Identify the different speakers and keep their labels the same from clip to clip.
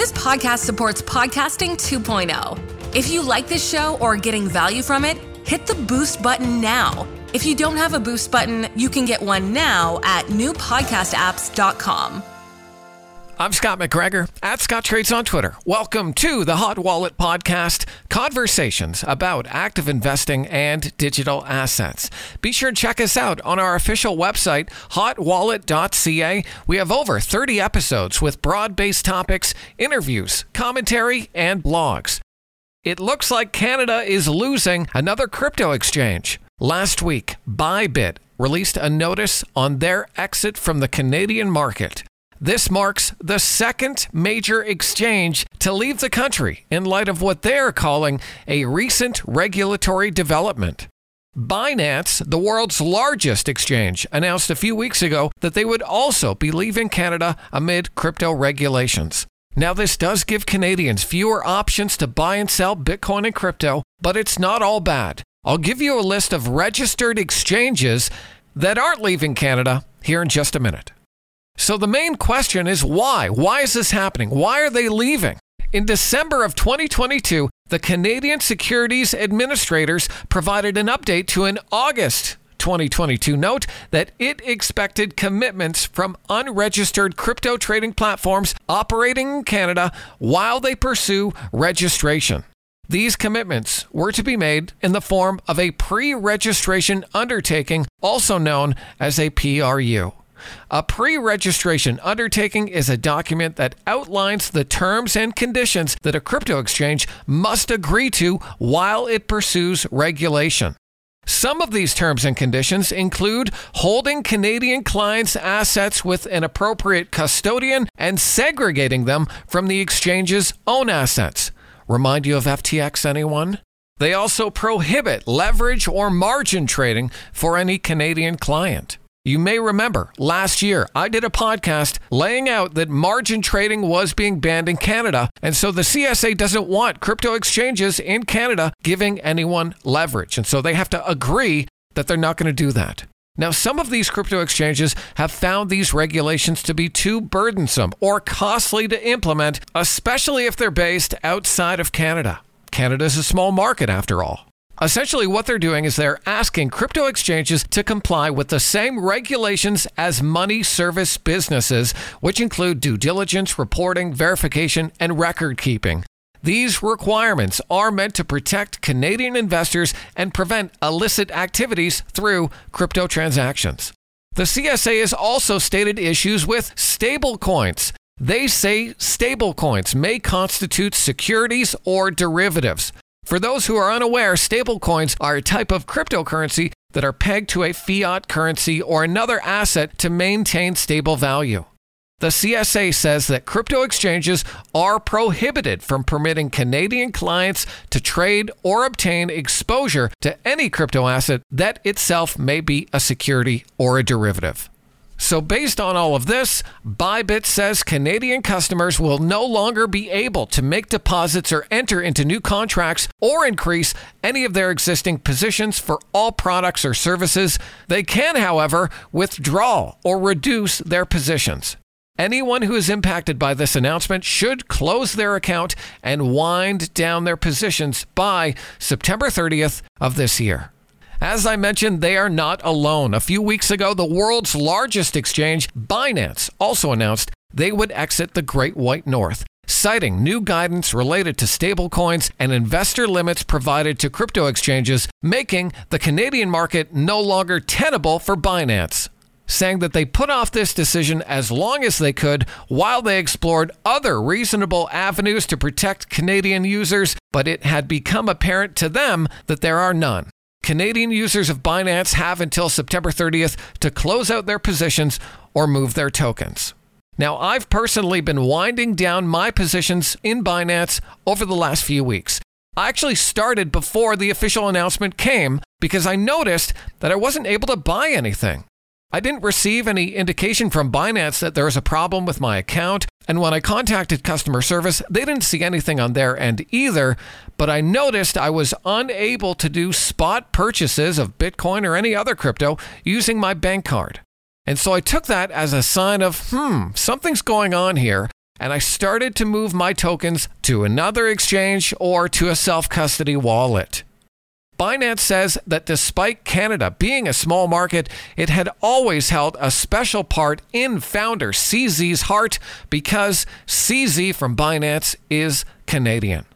Speaker 1: This podcast supports Podcasting 2.0. If you like this show or are getting value from it, hit the boost button now. If you don't have a boost button, you can get one now at newpodcastapps.com.
Speaker 2: I'm Scott McGregor at Scott Trades on Twitter. Welcome to the Hot Wallet Podcast conversations about active investing and digital assets. Be sure to check us out on our official website, hotwallet.ca. We have over 30 episodes with broad based topics, interviews, commentary, and blogs. It looks like Canada is losing another crypto exchange. Last week, Bybit released a notice on their exit from the Canadian market. This marks the second major exchange to leave the country in light of what they're calling a recent regulatory development. Binance, the world's largest exchange, announced a few weeks ago that they would also be leaving Canada amid crypto regulations. Now, this does give Canadians fewer options to buy and sell Bitcoin and crypto, but it's not all bad. I'll give you a list of registered exchanges that aren't leaving Canada here in just a minute. So the main question is why? Why is this happening? Why are they leaving? In December of 2022, the Canadian Securities Administrators provided an update to an August 2022 note that it expected commitments from unregistered crypto trading platforms operating in Canada while they pursue registration. These commitments were to be made in the form of a pre registration undertaking, also known as a PRU. A pre registration undertaking is a document that outlines the terms and conditions that a crypto exchange must agree to while it pursues regulation. Some of these terms and conditions include holding Canadian clients' assets with an appropriate custodian and segregating them from the exchange's own assets. Remind you of FTX, anyone? They also prohibit leverage or margin trading for any Canadian client. You may remember last year I did a podcast laying out that margin trading was being banned in Canada. And so the CSA doesn't want crypto exchanges in Canada giving anyone leverage. And so they have to agree that they're not going to do that. Now, some of these crypto exchanges have found these regulations to be too burdensome or costly to implement, especially if they're based outside of Canada. Canada is a small market after all. Essentially, what they're doing is they're asking crypto exchanges to comply with the same regulations as money service businesses, which include due diligence, reporting, verification, and record keeping. These requirements are meant to protect Canadian investors and prevent illicit activities through crypto transactions. The CSA has also stated issues with stablecoins. They say stablecoins may constitute securities or derivatives. For those who are unaware, stablecoins are a type of cryptocurrency that are pegged to a fiat currency or another asset to maintain stable value. The CSA says that crypto exchanges are prohibited from permitting Canadian clients to trade or obtain exposure to any crypto asset that itself may be a security or a derivative. So, based on all of this, Bybit says Canadian customers will no longer be able to make deposits or enter into new contracts or increase any of their existing positions for all products or services. They can, however, withdraw or reduce their positions. Anyone who is impacted by this announcement should close their account and wind down their positions by September 30th of this year. As I mentioned, they are not alone. A few weeks ago, the world's largest exchange, Binance, also announced they would exit the Great White North, citing new guidance related to stablecoins and investor limits provided to crypto exchanges, making the Canadian market no longer tenable for Binance. Saying that they put off this decision as long as they could while they explored other reasonable avenues to protect Canadian users, but it had become apparent to them that there are none. Canadian users of Binance have until September 30th to close out their positions or move their tokens. Now, I've personally been winding down my positions in Binance over the last few weeks. I actually started before the official announcement came because I noticed that I wasn't able to buy anything. I didn't receive any indication from Binance that there was a problem with my account, and when I contacted customer service, they didn't see anything on their end either. But I noticed I was unable to do spot purchases of Bitcoin or any other crypto using my bank card. And so I took that as a sign of, hmm, something's going on here. And I started to move my tokens to another exchange or to a self custody wallet. Binance says that despite Canada being a small market, it had always held a special part in founder CZ's heart because CZ from Binance is Canadian.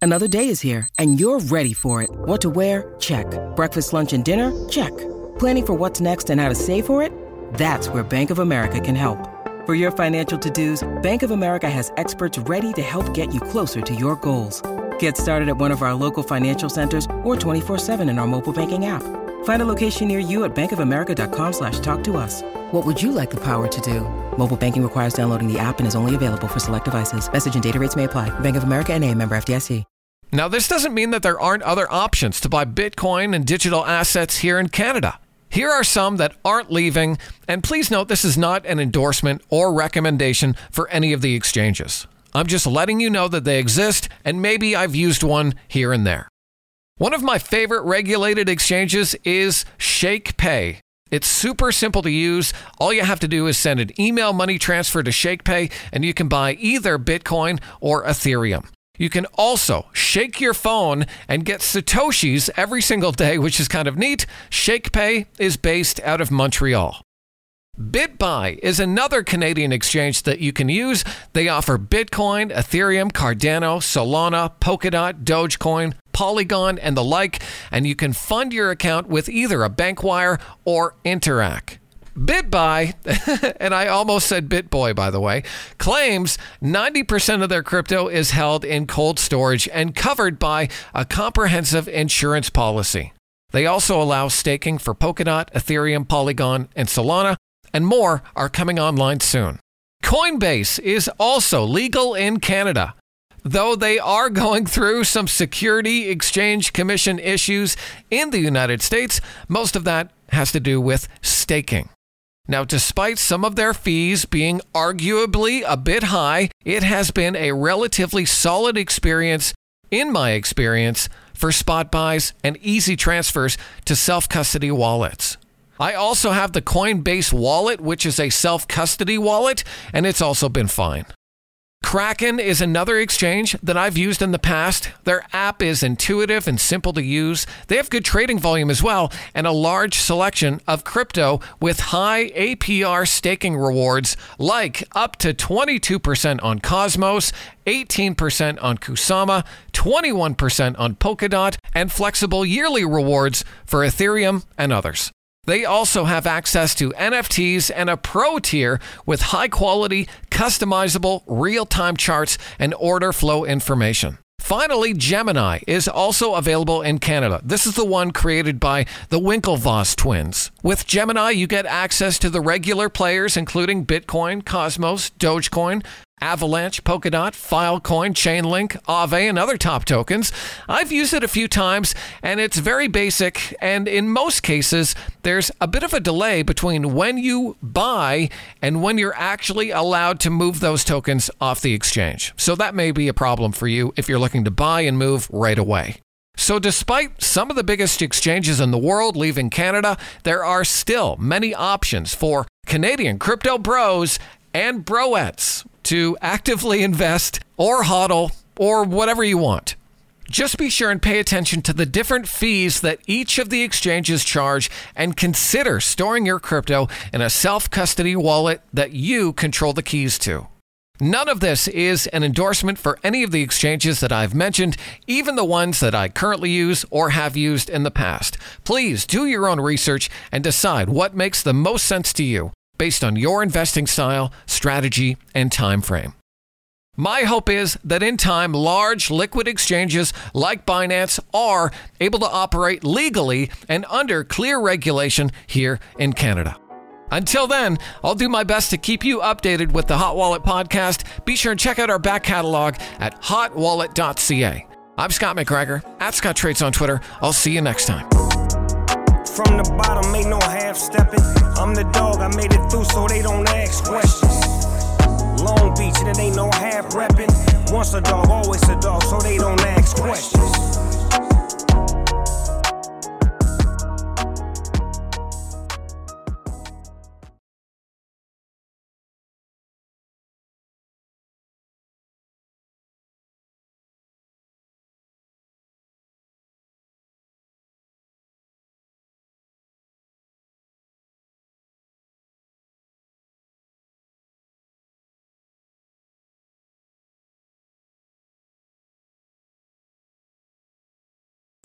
Speaker 3: Another day is here, and you're ready for it. What to wear? Check. Breakfast, lunch, and dinner? Check. Planning for what's next and how to save for it? That's where Bank of America can help. For your financial to dos, Bank of America has experts ready to help get you closer to your goals. Get started at one of our local financial centers or 24-7 in our mobile banking app. Find a location near you at bankofamerica.com slash talk to us. What would you like the power to do? Mobile banking requires downloading the app and is only available for select devices. Message and data rates may apply. Bank of America and a member FDIC.
Speaker 2: Now, this doesn't mean that there aren't other options to buy Bitcoin and digital assets here in Canada. Here are some that aren't leaving, and please note this is not an endorsement or recommendation for any of the exchanges. I'm just letting you know that they exist, and maybe I've used one here and there. One of my favorite regulated exchanges is ShakePay. It's super simple to use. All you have to do is send an email money transfer to ShakePay, and you can buy either Bitcoin or Ethereum. You can also shake your phone and get Satoshis every single day, which is kind of neat. ShakePay is based out of Montreal. BitBuy is another Canadian exchange that you can use. They offer Bitcoin, Ethereum, Cardano, Solana, Polkadot, Dogecoin, Polygon, and the like, and you can fund your account with either a Bankwire or Interac. BitBuy, and I almost said BitBoy, by the way, claims 90% of their crypto is held in cold storage and covered by a comprehensive insurance policy. They also allow staking for Polkadot, Ethereum, Polygon, and Solana, and more are coming online soon. Coinbase is also legal in Canada. Though they are going through some Security Exchange Commission issues in the United States, most of that has to do with staking. Now, despite some of their fees being arguably a bit high, it has been a relatively solid experience, in my experience, for spot buys and easy transfers to self custody wallets. I also have the Coinbase wallet, which is a self custody wallet, and it's also been fine. Kraken is another exchange that I've used in the past. Their app is intuitive and simple to use. They have good trading volume as well and a large selection of crypto with high APR staking rewards like up to 22% on Cosmos, 18% on Kusama, 21% on Polkadot, and flexible yearly rewards for Ethereum and others. They also have access to NFTs and a pro tier with high quality, customizable, real time charts and order flow information. Finally, Gemini is also available in Canada. This is the one created by the Winklevoss twins. With Gemini, you get access to the regular players, including Bitcoin, Cosmos, Dogecoin, Avalanche, Polkadot, Filecoin, Chainlink, Aave, and other top tokens. I've used it a few times and it's very basic. And in most cases, there's a bit of a delay between when you buy and when you're actually allowed to move those tokens off the exchange. So that may be a problem for you if you're looking to buy and move right away. So, despite some of the biggest exchanges in the world leaving Canada, there are still many options for Canadian crypto bros and broettes to actively invest or hodl or whatever you want. Just be sure and pay attention to the different fees that each of the exchanges charge and consider storing your crypto in a self custody wallet that you control the keys to. None of this is an endorsement for any of the exchanges that I've mentioned, even the ones that I currently use or have used in the past. Please do your own research and decide what makes the most sense to you based on your investing style, strategy, and time frame. My hope is that in time, large liquid exchanges like Binance are able to operate legally and under clear regulation here in Canada. Until then, I'll do my best to keep you updated with the Hot Wallet podcast. Be sure and check out our back catalog at hotwallet.ca. I'm Scott McGregor, at Scott Trades on Twitter. I'll see you next time.
Speaker 4: From the bottom, ain't no half stepping. I'm the dog, I made it through so they don't ask questions. Long Beach, and it ain't no half repping. Once a dog, always a dog, so they don't ask questions.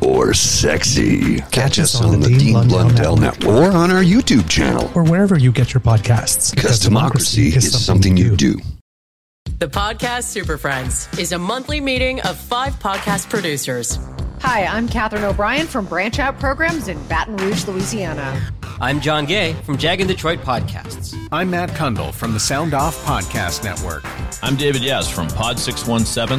Speaker 5: or sexy. Catch, Catch us, us on, on, the Dean, Dean Blundell, Blundell Network. Network. or on our YouTube channel
Speaker 6: or wherever you get your podcasts.
Speaker 5: Because, because democracy, democracy, is, something, something you do. do.
Speaker 7: The Podcast Super Friends is a monthly meeting of five podcast producers.
Speaker 8: Hi, I'm Katherine O'Brien from Branch Out Programs in Baton Rouge, Louisiana.
Speaker 9: I'm John Gay from Jag and Detroit Podcasts.
Speaker 10: I'm Matt Kundle from the Sound Off Podcast Network.
Speaker 11: I'm David Yaz from Pod 617,